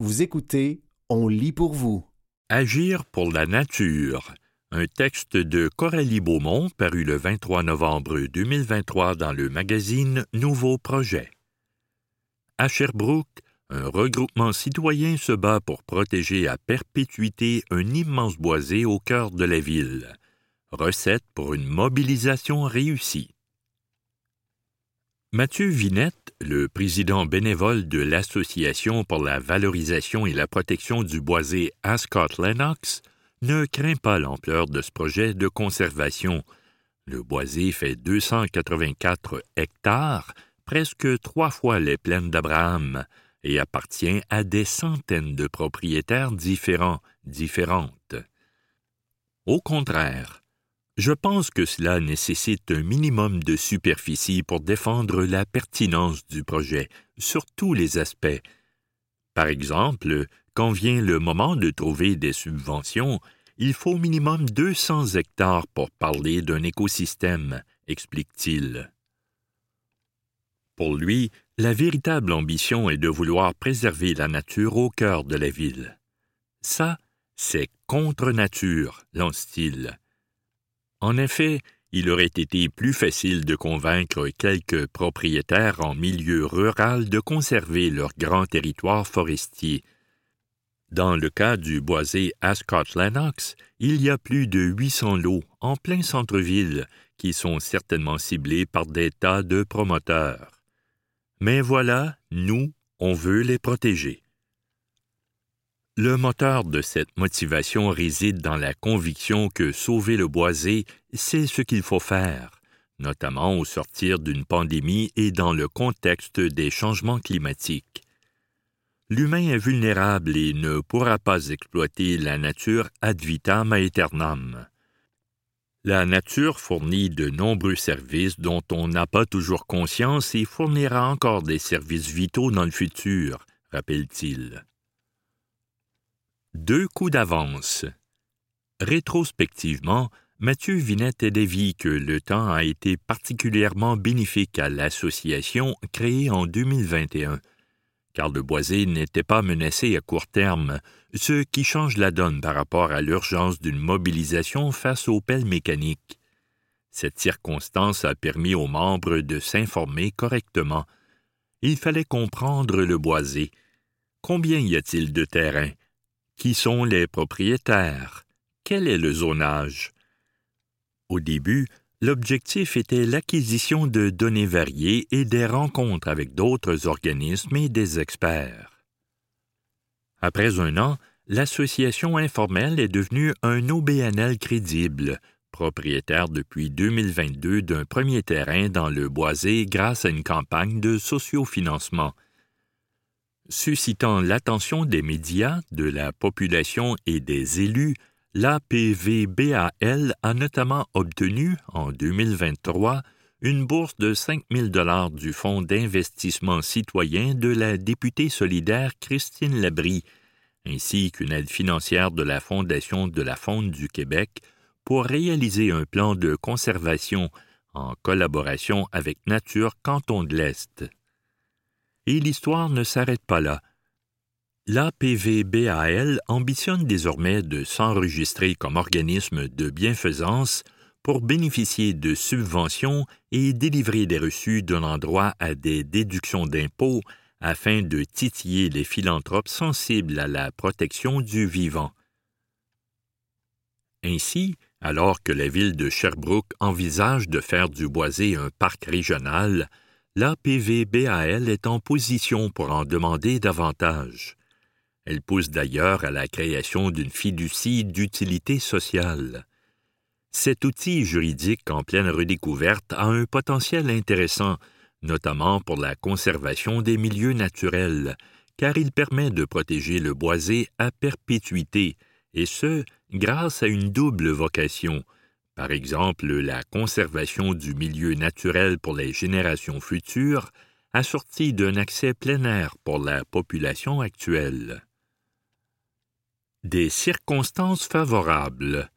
Vous écoutez On lit pour vous. Agir pour la nature. Un texte de Coralie Beaumont paru le 23 novembre 2023 dans le magazine Nouveau Projet. À Sherbrooke, un regroupement citoyen se bat pour protéger à perpétuité un immense boisé au cœur de la ville. Recette pour une mobilisation réussie. Mathieu Vinette, le président bénévole de l'Association pour la valorisation et la protection du boisé Ascot Lennox, ne craint pas l'ampleur de ce projet de conservation. Le boisé fait 284 hectares, presque trois fois les plaines d'Abraham, et appartient à des centaines de propriétaires différents, différentes. Au contraire, je pense que cela nécessite un minimum de superficie pour défendre la pertinence du projet, sur tous les aspects. Par exemple, quand vient le moment de trouver des subventions, il faut au minimum 200 hectares pour parler d'un écosystème, explique-t-il. Pour lui, la véritable ambition est de vouloir préserver la nature au cœur de la ville. Ça, c'est contre nature, lance-t-il. En effet, il aurait été plus facile de convaincre quelques propriétaires en milieu rural de conserver leur grand territoire forestier. Dans le cas du boisé Ascot Lennox, il y a plus de 800 lots en plein centre-ville qui sont certainement ciblés par des tas de promoteurs. Mais voilà, nous, on veut les protéger. Le moteur de cette motivation réside dans la conviction que sauver le boisé, c'est ce qu'il faut faire, notamment au sortir d'une pandémie et dans le contexte des changements climatiques. L'humain est vulnérable et ne pourra pas exploiter la nature ad vitam aeternam. La nature fournit de nombreux services dont on n'a pas toujours conscience et fournira encore des services vitaux dans le futur, rappelle-t-il. Deux coups d'avance. Rétrospectivement, Mathieu Vinette est d'avis que le temps a été particulièrement bénéfique à l'association créée en 2021, car le boisé n'était pas menacé à court terme, ce qui change la donne par rapport à l'urgence d'une mobilisation face aux pelles mécaniques. Cette circonstance a permis aux membres de s'informer correctement. Il fallait comprendre le boisé. Combien y a-t-il de terrain? Qui sont les propriétaires? Quel est le zonage? Au début, l'objectif était l'acquisition de données variées et des rencontres avec d'autres organismes et des experts. Après un an, l'association informelle est devenue un OBNL crédible, propriétaire depuis 2022 d'un premier terrain dans le Boisé grâce à une campagne de sociofinancement suscitant l'attention des médias, de la population et des élus, l'APVBAL a notamment obtenu, en 2023, une bourse de 5 000 dollars du Fonds d'investissement citoyen de la députée solidaire Christine Labrie, ainsi qu'une aide financière de la Fondation de la Faune du Québec pour réaliser un plan de conservation en collaboration avec Nature Canton de l'Est. Et l'histoire ne s'arrête pas là. L'APVBAL ambitionne désormais de s'enregistrer comme organisme de bienfaisance pour bénéficier de subventions et délivrer des reçus donnant droit à des déductions d'impôts afin de titiller les philanthropes sensibles à la protection du vivant. Ainsi, alors que la ville de Sherbrooke envisage de faire du boisé un parc régional, l'APVBAL est en position pour en demander davantage. Elle pousse d'ailleurs à la création d'une fiducie d'utilité sociale. Cet outil juridique en pleine redécouverte a un potentiel intéressant, notamment pour la conservation des milieux naturels, car il permet de protéger le boisé à perpétuité, et ce, grâce à une double vocation, par exemple la conservation du milieu naturel pour les générations futures, assortie d'un accès plein air pour la population actuelle. Des circonstances favorables.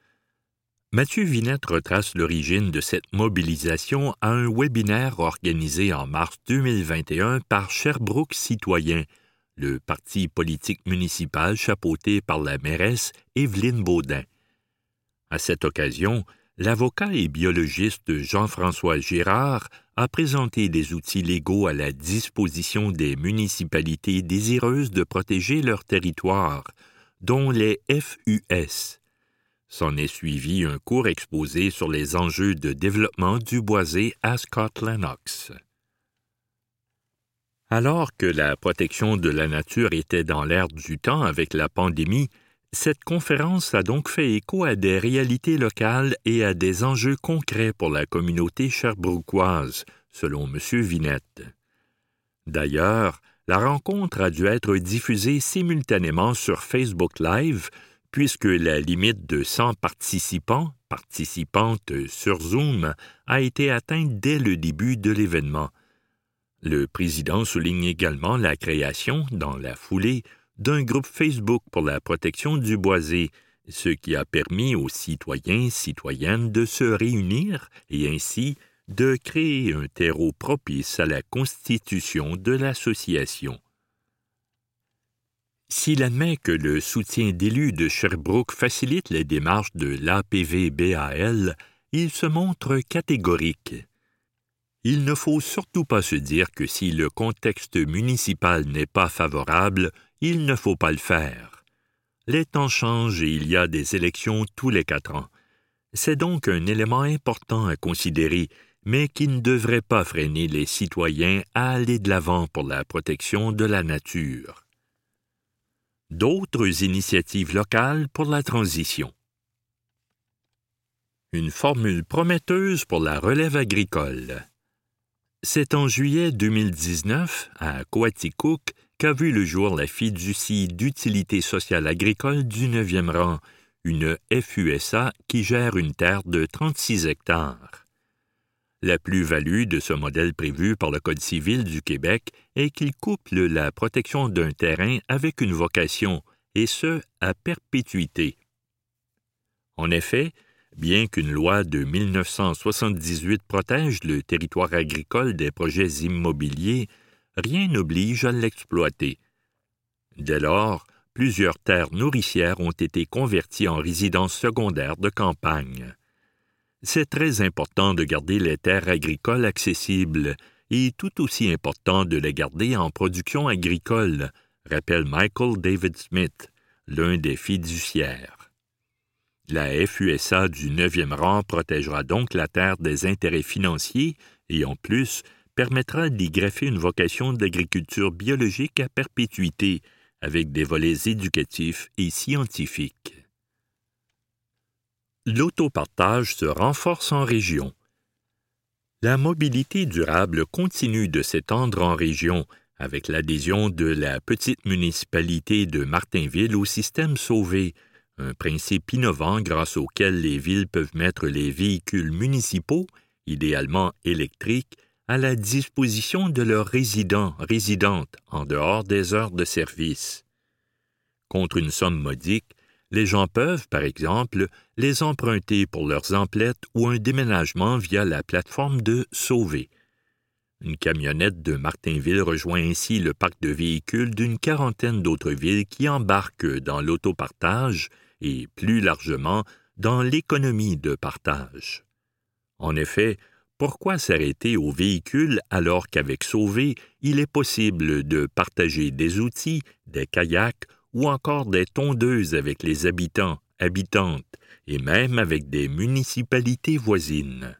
Mathieu Vinette retrace l'origine de cette mobilisation à un webinaire organisé en mars 2021 par Sherbrooke Citoyen, le parti politique municipal chapeauté par la mairesse Évelyne Baudin. À cette occasion, l'avocat et biologiste Jean-François Girard a présenté des outils légaux à la disposition des municipalités désireuses de protéger leur territoire, dont les FUS. S'en est suivi un court exposé sur les enjeux de développement du boisé à Scott Lennox. Alors que la protection de la nature était dans l'air du temps avec la pandémie, cette conférence a donc fait écho à des réalités locales et à des enjeux concrets pour la communauté cherbrouquoise, selon M. Vinette. D'ailleurs, la rencontre a dû être diffusée simultanément sur Facebook Live, puisque la limite de 100 participants, participantes sur Zoom, a été atteinte dès le début de l'événement. Le président souligne également la création, dans la foulée, d'un groupe Facebook pour la protection du boisé, ce qui a permis aux citoyens citoyennes de se réunir et ainsi de créer un terreau propice à la constitution de l'association. S'il admet que le soutien d'élus de Sherbrooke facilite les démarches de l'APV-BAL, il se montre catégorique. Il ne faut surtout pas se dire que si le contexte municipal n'est pas favorable, il ne faut pas le faire. Les temps changent et il y a des élections tous les quatre ans. C'est donc un élément important à considérer, mais qui ne devrait pas freiner les citoyens à aller de l'avant pour la protection de la nature. D'autres initiatives locales pour la transition. Une formule prometteuse pour la relève agricole. C'est en juillet 2019, à Coaticook, qu'a vu le jour la fiducie d'utilité sociale agricole du 9e rang, une FUSA qui gère une terre de 36 hectares. La plus-value de ce modèle prévu par le Code civil du Québec est qu'il couple la protection d'un terrain avec une vocation, et ce, à perpétuité. En effet, Bien qu'une loi de 1978 protège le territoire agricole des projets immobiliers, rien n'oblige à l'exploiter. Dès lors, plusieurs terres nourricières ont été converties en résidences secondaires de campagne. C'est très important de garder les terres agricoles accessibles et tout aussi important de les garder en production agricole, rappelle Michael David Smith, l'un des fiduciaires. La FUSA du neuvième rang protégera donc la terre des intérêts financiers et en plus permettra d'y greffer une vocation d'agriculture biologique à perpétuité avec des volets éducatifs et scientifiques. L'autopartage se renforce en région. La mobilité durable continue de s'étendre en région avec l'adhésion de la petite municipalité de Martinville au système Sauvé, un principe innovant grâce auquel les villes peuvent mettre les véhicules municipaux, idéalement électriques, à la disposition de leurs résidents, résidentes, en dehors des heures de service. Contre une somme modique, les gens peuvent, par exemple, les emprunter pour leurs emplettes ou un déménagement via la plateforme de Sauver. Une camionnette de Martinville rejoint ainsi le parc de véhicules d'une quarantaine d'autres villes qui embarquent dans l'autopartage et plus largement dans l'économie de partage. En effet, pourquoi s'arrêter aux véhicules alors qu'avec Sauvé, il est possible de partager des outils, des kayaks ou encore des tondeuses avec les habitants, habitantes et même avec des municipalités voisines?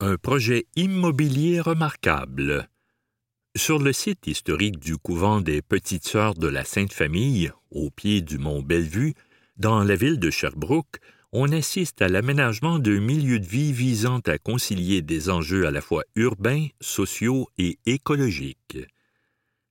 Un projet immobilier remarquable. Sur le site historique du couvent des Petites Sœurs de la Sainte Famille, au pied du mont Bellevue, dans la ville de Sherbrooke, on assiste à l'aménagement d'un milieu de vie visant à concilier des enjeux à la fois urbains, sociaux et écologiques.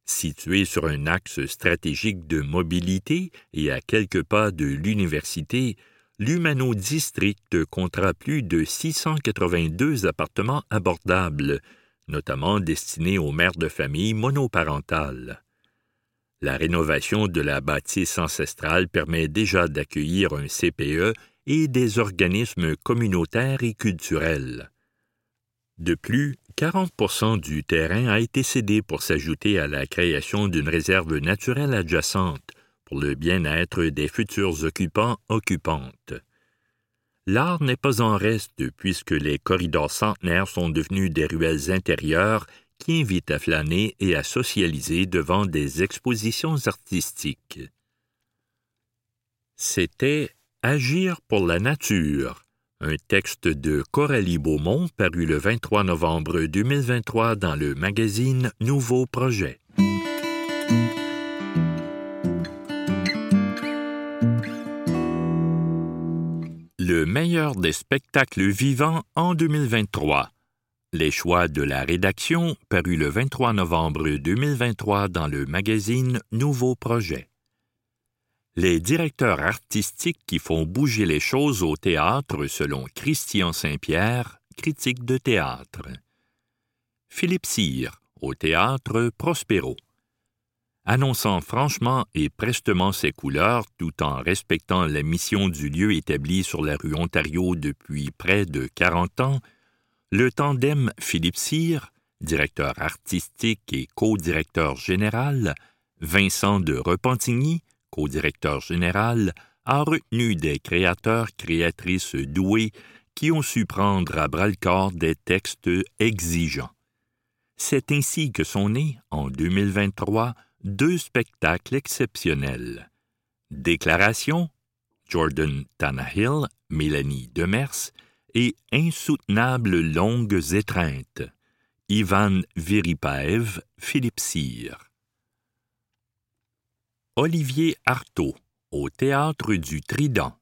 Situé sur un axe stratégique de mobilité et à quelques pas de l'université, l'Humano District comptera plus de 682 appartements abordables, notamment destinés aux mères de famille monoparentales. La rénovation de la bâtisse ancestrale permet déjà d'accueillir un CPE et des organismes communautaires et culturels. De plus, 40% du terrain a été cédé pour s'ajouter à la création d'une réserve naturelle adjacente pour le bien-être des futurs occupants occupantes. L'art n'est pas en reste puisque les corridors centenaires sont devenus des ruelles intérieures qui invitent à flâner et à socialiser devant des expositions artistiques. C'était Agir pour la nature, un texte de Coralie Beaumont paru le 23 novembre 2023 dans le magazine Nouveau Projet. Le meilleur des spectacles vivants en 2023. Les choix de la rédaction paru le 23 novembre 2023 dans le magazine Nouveau Projet. Les directeurs artistiques qui font bouger les choses au théâtre selon Christian Saint-Pierre, critique de théâtre. Philippe Cyr, au théâtre Prospero annonçant franchement et prestement ses couleurs tout en respectant la mission du lieu établi sur la rue Ontario depuis près de 40 ans, le tandem Philippe Cyr, directeur artistique et co-directeur général, Vincent de Repentigny, co-directeur général, a retenu des créateurs créatrices doués qui ont su prendre à bras-le-corps des textes exigeants. C'est ainsi que sont nés, en 2023, deux spectacles exceptionnels. Déclaration, Jordan Tannahill, Mélanie Demers, et Insoutenables longues étreintes, Ivan Viripaev, Philippe Cyr. Olivier Artaud, au Théâtre du Trident.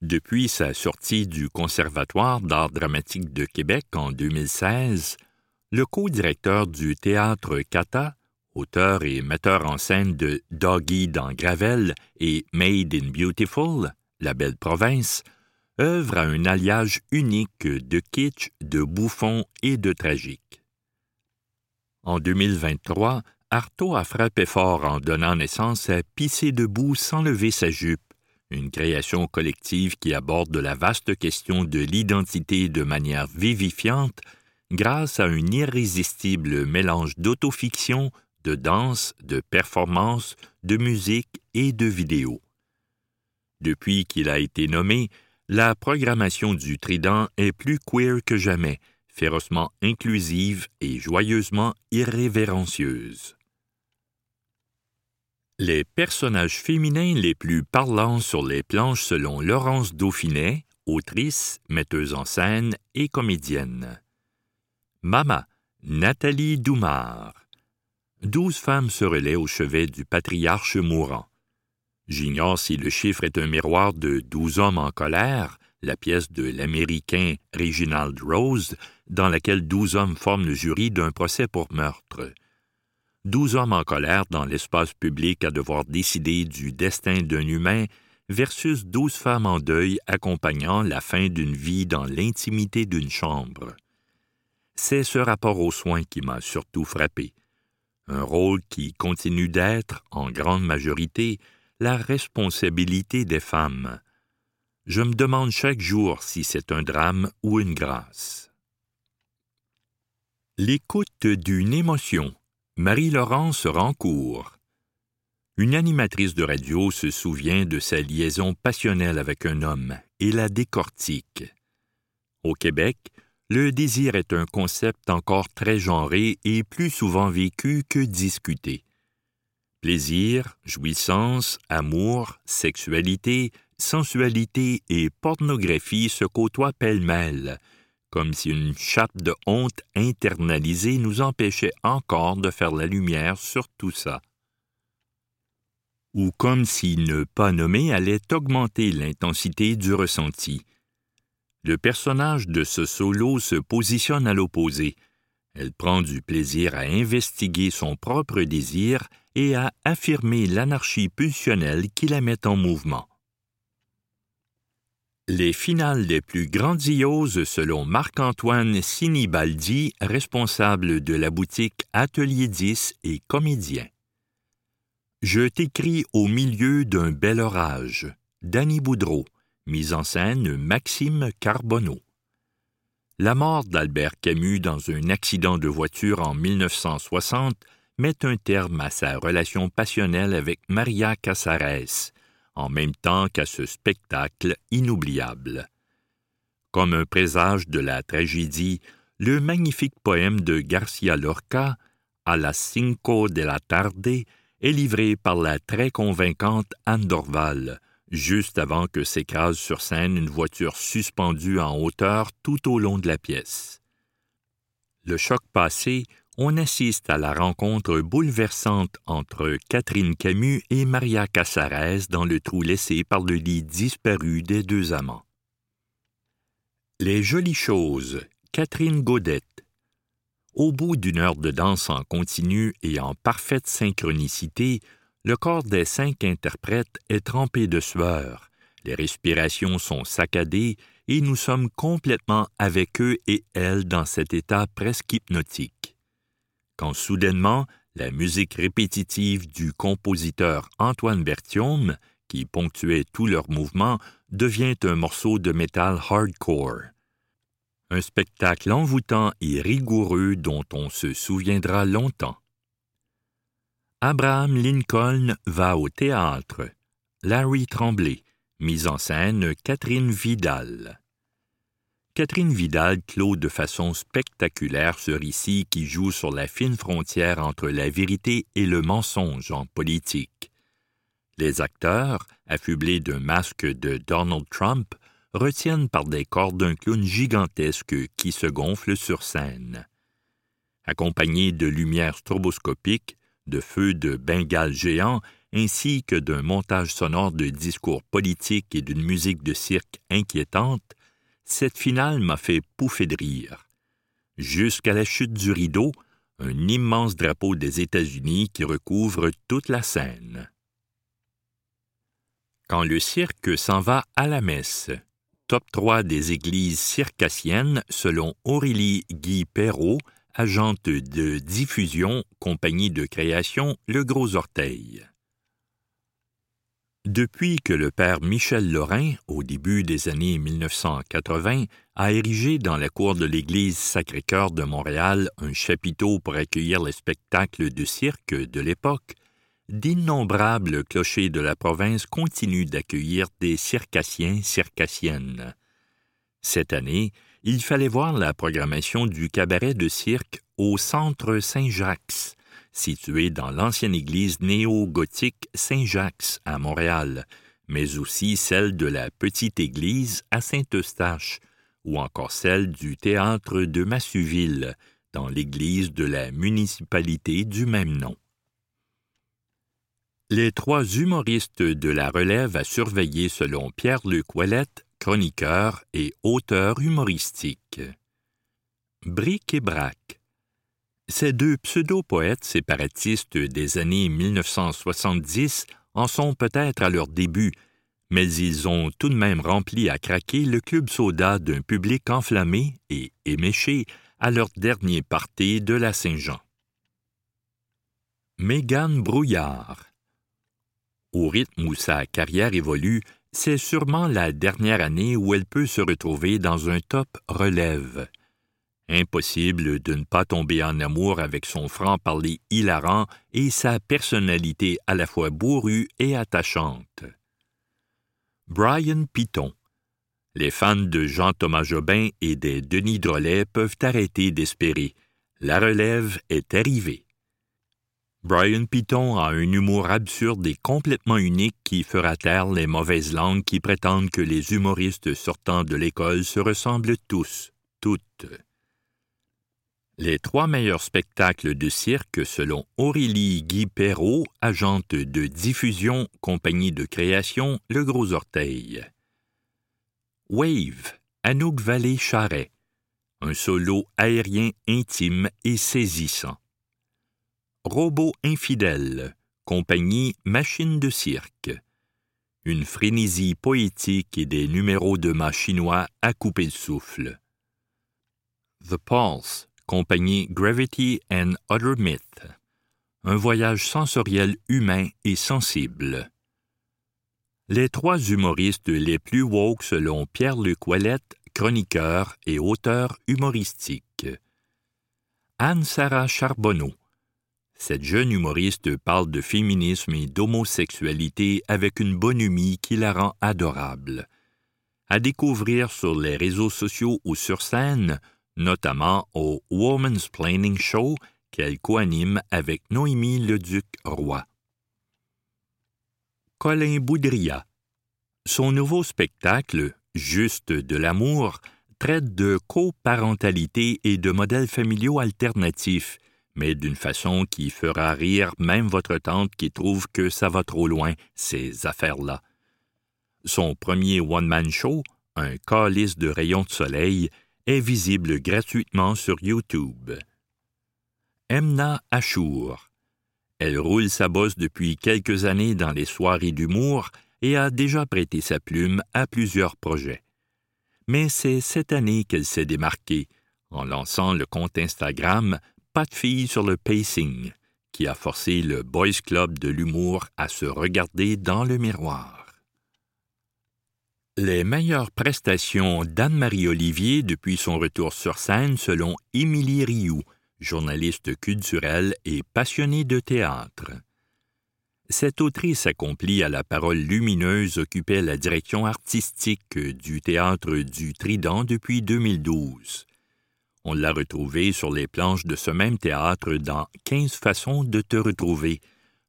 Depuis sa sortie du Conservatoire d'art dramatique de Québec en 2016, le co-directeur du Théâtre Cata auteur et metteur en scène de Doggy dans Gravel et Made in Beautiful, La Belle Province, œuvre à un alliage unique de kitsch, de bouffon et de tragique. En 2023, Artaud a frappé fort en donnant naissance à Pisser debout sans lever sa jupe, une création collective qui aborde la vaste question de l'identité de manière vivifiante grâce à un irrésistible mélange d'autofiction, de danse, de performance, de musique et de vidéo. Depuis qu'il a été nommé, la programmation du Trident est plus queer que jamais, férocement inclusive et joyeusement irrévérencieuse. Les personnages féminins les plus parlants sur les planches selon Laurence Dauphinet, autrice, metteuse en scène et comédienne. Mama, Nathalie Doumard douze femmes se relaient au chevet du patriarche mourant. J'ignore si le chiffre est un miroir de douze hommes en colère, la pièce de l'Américain Reginald Rose, dans laquelle douze hommes forment le jury d'un procès pour meurtre. Douze hommes en colère dans l'espace public à devoir décider du destin d'un humain versus douze femmes en deuil accompagnant la fin d'une vie dans l'intimité d'une chambre. C'est ce rapport aux soins qui m'a surtout frappé un rôle qui continue d'être, en grande majorité, la responsabilité des femmes. Je me demande chaque jour si c'est un drame ou une grâce. L'écoute d'une émotion. Marie-Laurence Rancourt. Une animatrice de radio se souvient de sa liaison passionnelle avec un homme et la décortique. Au Québec, le désir est un concept encore très genré et plus souvent vécu que discuté. Plaisir, jouissance, amour, sexualité, sensualité et pornographie se côtoient pêle-mêle, comme si une chape de honte internalisée nous empêchait encore de faire la lumière sur tout ça. Ou comme si ne pas nommer allait augmenter l'intensité du ressenti le personnage de ce solo se positionne à l'opposé. Elle prend du plaisir à investiguer son propre désir et à affirmer l'anarchie pulsionnelle qui la met en mouvement. Les finales les plus grandioses selon Marc-Antoine Sinibaldi, responsable de la boutique Atelier 10 et comédien. Je t'écris au milieu d'un bel orage. Danny Boudreau. Mise en scène Maxime Carbonneau. La mort d'Albert Camus dans un accident de voiture en 1960 met un terme à sa relation passionnelle avec Maria Casares, en même temps qu'à ce spectacle inoubliable. Comme un présage de la tragédie, le magnifique poème de Garcia Lorca, A las cinco de la tarde, est livré par la très convaincante Anne Dorval, juste avant que s'écrase sur scène une voiture suspendue en hauteur tout au long de la pièce. Le choc passé, on assiste à la rencontre bouleversante entre Catherine Camus et Maria Casares dans le trou laissé par le lit disparu des deux amants. Les jolies choses, Catherine Godette. Au bout d'une heure de danse en continu et en parfaite synchronicité, le corps des cinq interprètes est trempé de sueur, les respirations sont saccadées et nous sommes complètement avec eux et elles dans cet état presque hypnotique. Quand soudainement, la musique répétitive du compositeur Antoine Berthiaume, qui ponctuait tous leurs mouvements, devient un morceau de métal hardcore un spectacle envoûtant et rigoureux dont on se souviendra longtemps. Abraham Lincoln va au théâtre. Larry Tremblay, mise en scène Catherine Vidal. Catherine Vidal clôt de façon spectaculaire ce récit qui joue sur la fine frontière entre la vérité et le mensonge en politique. Les acteurs, affublés d'un masque de Donald Trump, retiennent par des cordes un clown gigantesque qui se gonfle sur scène. Accompagné de lumières stroboscopiques, de feux de bengales géants, ainsi que d'un montage sonore de discours politiques et d'une musique de cirque inquiétante, cette finale m'a fait pouffer de rire. Jusqu'à la chute du rideau, un immense drapeau des États-Unis qui recouvre toute la scène. Quand le cirque s'en va à la messe, top 3 des églises circassiennes selon Aurélie Guy Perrault, agente de diffusion, compagnie de création Le Gros Orteil. Depuis que le père Michel Lorrain, au début des années 1980, a érigé dans la cour de l'église Sacré-Cœur de Montréal un chapiteau pour accueillir les spectacles de cirque de l'époque, d'innombrables clochers de la province continuent d'accueillir des circassiens circassiennes. Cette année, il fallait voir la programmation du cabaret de cirque au Centre Saint-Jacques, situé dans l'ancienne église néo-gothique Saint-Jacques à Montréal, mais aussi celle de la petite église à Saint-Eustache, ou encore celle du théâtre de Massuville, dans l'église de la municipalité du même nom. Les trois humoristes de la relève à surveiller selon Pierre-Luc Ouellette, chroniqueur et auteur humoristique. Bric et Brac. Ces deux pseudo-poètes séparatistes des années 1970 en sont peut-être à leur début, mais ils ont tout de même rempli à craquer le club soda d'un public enflammé et éméché à leur dernier party de la Saint-Jean. Mégane Brouillard au rythme où sa carrière évolue, c'est sûrement la dernière année où elle peut se retrouver dans un top relève. Impossible de ne pas tomber en amour avec son franc-parler hilarant et sa personnalité à la fois bourrue et attachante. Brian Piton. Les fans de Jean-Thomas Jobin et des Denis Drolet peuvent arrêter d'espérer. La relève est arrivée. Brian Piton a un humour absurde et complètement unique qui fera taire les mauvaises langues qui prétendent que les humoristes sortant de l'école se ressemblent tous, toutes. Les trois meilleurs spectacles de cirque selon Aurélie Guy Perrault, agente de diffusion, compagnie de création, Le Gros Orteil. Wave, Anouk Vallée-Charret. Un solo aérien intime et saisissant. Robot infidèle, compagnie Machine de cirque. Une frénésie poétique et des numéros de mâts chinois à couper le souffle. The Pulse, compagnie Gravity and Other Myth. Un voyage sensoriel humain et sensible. Les trois humoristes les plus woke selon Pierre-Luc Ouellette, chroniqueur et auteur humoristique. Anne-Sara Charbonneau. Cette jeune humoriste parle de féminisme et d'homosexualité avec une bonhomie qui la rend adorable. À découvrir sur les réseaux sociaux ou sur scène, notamment au Woman's Planning Show qu'elle coanime avec Noémie Leduc-Roy. Colin Boudria. Son nouveau spectacle, Juste de l'amour, traite de coparentalité et de modèles familiaux alternatifs, mais d'une façon qui fera rire même votre tante qui trouve que ça va trop loin, ces affaires-là. Son premier one-man show, un calice de rayons de soleil, est visible gratuitement sur YouTube. Emna Achour. Elle roule sa bosse depuis quelques années dans les soirées d'humour et a déjà prêté sa plume à plusieurs projets. Mais c'est cette année qu'elle s'est démarquée en lançant le compte Instagram Pas de filles sur le pacing, qui a forcé le Boys Club de l'humour à se regarder dans le miroir. Les meilleures prestations d'Anne-Marie Olivier depuis son retour sur scène selon Émilie Rioux, journaliste culturelle et passionnée de théâtre. Cette autrice accomplie à la parole lumineuse occupait la direction artistique du théâtre du Trident depuis 2012. On l'a retrouvée sur les planches de ce même théâtre dans Quinze façons de te retrouver,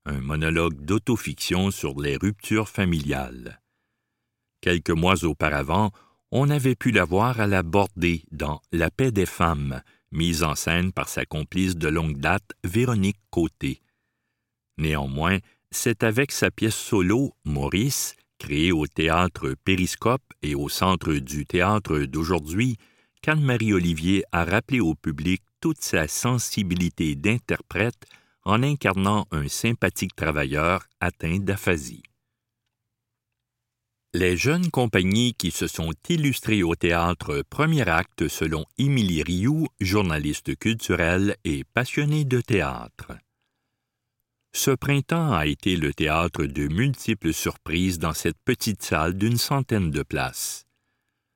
un monologue d'autofiction sur les ruptures familiales. Quelques mois auparavant, on avait pu la voir à la bordée dans La paix des femmes, mise en scène par sa complice de longue date, Véronique Côté. Néanmoins, c'est avec sa pièce solo, Maurice, créée au théâtre Périscope et au centre du théâtre d'aujourd'hui, qu'Anne-Marie Olivier a rappelé au public toute sa sensibilité d'interprète en incarnant un sympathique travailleur atteint d'aphasie. Les jeunes compagnies qui se sont illustrées au théâtre Premier Acte selon Émilie Rioux, journaliste culturelle et passionnée de théâtre. Ce printemps a été le théâtre de multiples surprises dans cette petite salle d'une centaine de places.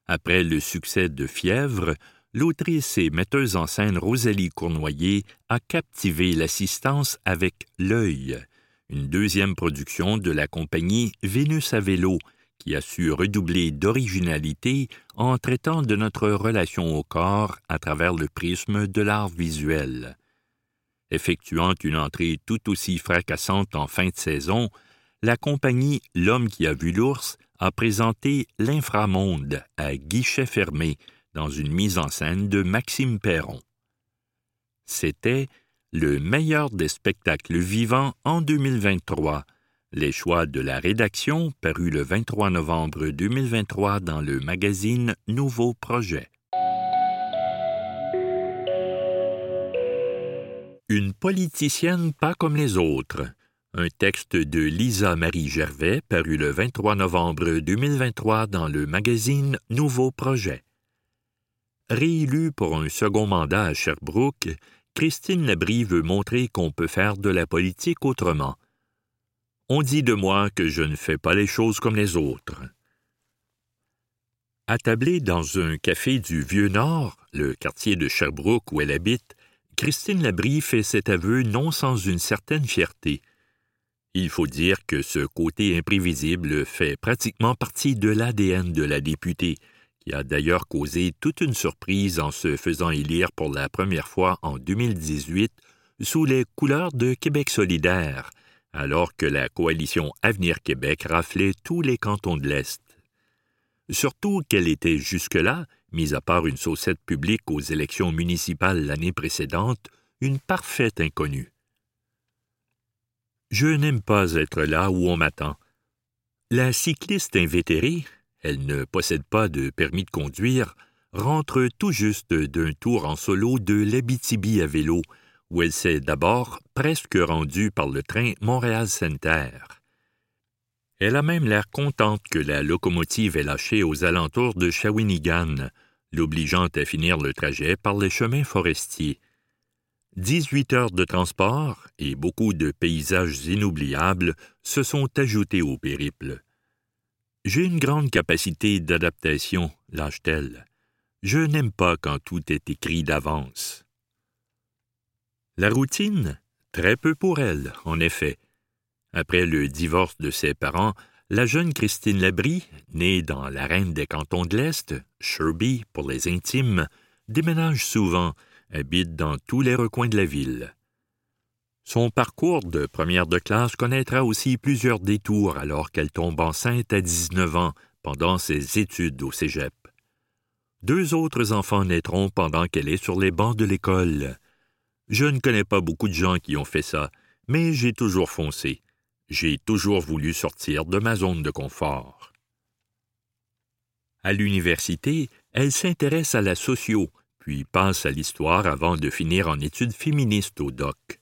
Après le succès de Fièvre, l'autrice et metteuse en scène Rosalie Cournoyer a captivé l'assistance avec L'œil, une deuxième production de la compagnie Vénus à vélo, qui a su redoubler d'originalité en traitant de notre relation au corps à travers le prisme de l'art visuel. Effectuant une entrée tout aussi fracassante en fin de saison, la compagnie L'homme qui a vu l'ours a présenté L'inframonde à guichet fermé dans une mise en scène de Maxime Perron. C'était le meilleur des spectacles vivants en 2023 les choix de la rédaction paru le 23 novembre 2023 dans le magazine Nouveau Projet. Une politicienne pas comme les autres. Un texte de Lisa Marie Gervais paru le 23 novembre 2023 dans le magazine Nouveau Projet. Réélue pour un second mandat à Sherbrooke, Christine Labrie veut montrer qu'on peut faire de la politique autrement on dit de moi que je ne fais pas les choses comme les autres. Attablée dans un café du Vieux-Nord, le quartier de Sherbrooke où elle habite, Christine Labrie fait cet aveu non sans une certaine fierté. Il faut dire que ce côté imprévisible fait pratiquement partie de l'ADN de la députée, qui a d'ailleurs causé toute une surprise en se faisant élire pour la première fois en 2018 sous les couleurs de Québec solidaire, alors que la coalition Avenir Québec raflait tous les cantons de l'Est. Surtout qu'elle était jusque-là, mis à part une saucette publique aux élections municipales l'année précédente, une parfaite inconnue. Je n'aime pas être là où on m'attend. La cycliste invétérée, elle ne possède pas de permis de conduire, rentre tout juste d'un tour en solo de l'Abitibi à vélo, où elle s'est d'abord presque rendue par le train Montréal-Center. Elle a même l'air contente que la locomotive ait lâché aux alentours de Shawinigan, l'obligeant à finir le trajet par les chemins forestiers. Dix-huit heures de transport et beaucoup de paysages inoubliables se sont ajoutés au périple. J'ai une grande capacité d'adaptation, lâche-t-elle. Je n'aime pas quand tout est écrit d'avance. La routine, très peu pour elle, en effet. Après le divorce de ses parents, la jeune Christine Labrie, née dans la reine des cantons de l'Est, Sherby pour les intimes, déménage souvent, habite dans tous les recoins de la ville. Son parcours de première de classe connaîtra aussi plusieurs détours alors qu'elle tombe enceinte à 19 ans pendant ses études au cégep. Deux autres enfants naîtront pendant qu'elle est sur les bancs de l'école. Je ne connais pas beaucoup de gens qui ont fait ça, mais j'ai toujours foncé. J'ai toujours voulu sortir de ma zone de confort. À l'université, elle s'intéresse à la socio, puis passe à l'histoire avant de finir en études féministes au DOC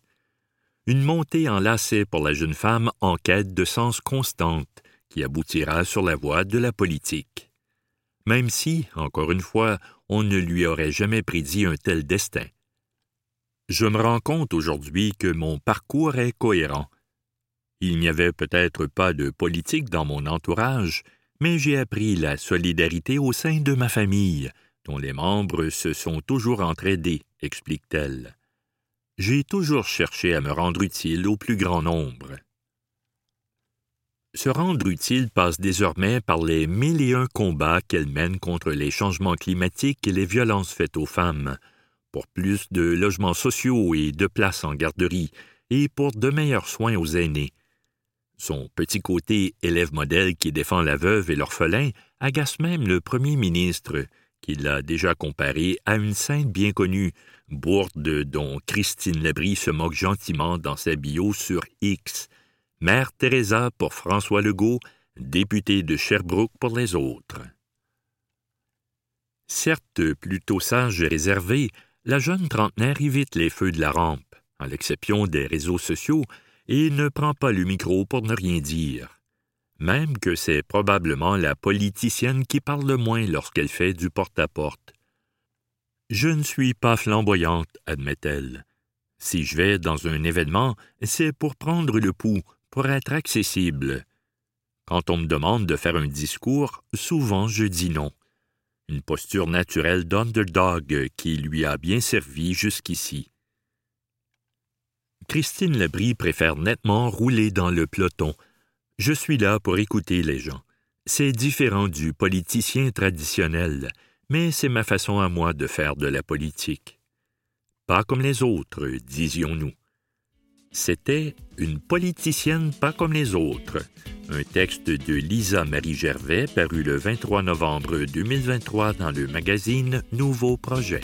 une montée en lacet pour la jeune femme en quête de sens constante, qui aboutira sur la voie de la politique. Même si, encore une fois, on ne lui aurait jamais prédit un tel destin. Je me rends compte aujourd'hui que mon parcours est cohérent. Il n'y avait peut-être pas de politique dans mon entourage, mais j'ai appris la solidarité au sein de ma famille, dont les membres se sont toujours entraidés, explique-t-elle j'ai toujours cherché à me rendre utile au plus grand nombre. Se rendre utile passe désormais par les mille et un combats qu'elle mène contre les changements climatiques et les violences faites aux femmes, pour plus de logements sociaux et de places en garderie, et pour de meilleurs soins aux aînés. Son petit côté élève modèle qui défend la veuve et l'orphelin agace même le premier ministre, qui l'a déjà comparé à une sainte bien connue, bourde dont Christine Labrie se moque gentiment dans sa bio sur X, Mère Teresa pour François Legault, député de Sherbrooke pour les autres. Certes plutôt sage et réservée, la jeune trentenaire évite les feux de la rampe, à l'exception des réseaux sociaux, et ne prend pas le micro pour ne rien dire. Même que c'est probablement la politicienne qui parle le moins lorsqu'elle fait du porte-à-porte. Je ne suis pas flamboyante, admet-elle. Si je vais dans un événement, c'est pour prendre le pouls, pour être accessible. Quand on me demande de faire un discours, souvent je dis non. Une posture naturelle d'underdog qui lui a bien servi jusqu'ici. Christine Lebris préfère nettement rouler dans le peloton. Je suis là pour écouter les gens. C'est différent du politicien traditionnel mais c'est ma façon à moi de faire de la politique. Pas comme les autres, disions-nous. C'était Une politicienne pas comme les autres, un texte de Lisa Marie Gervais paru le 23 novembre 2023 dans le magazine Nouveau Projet.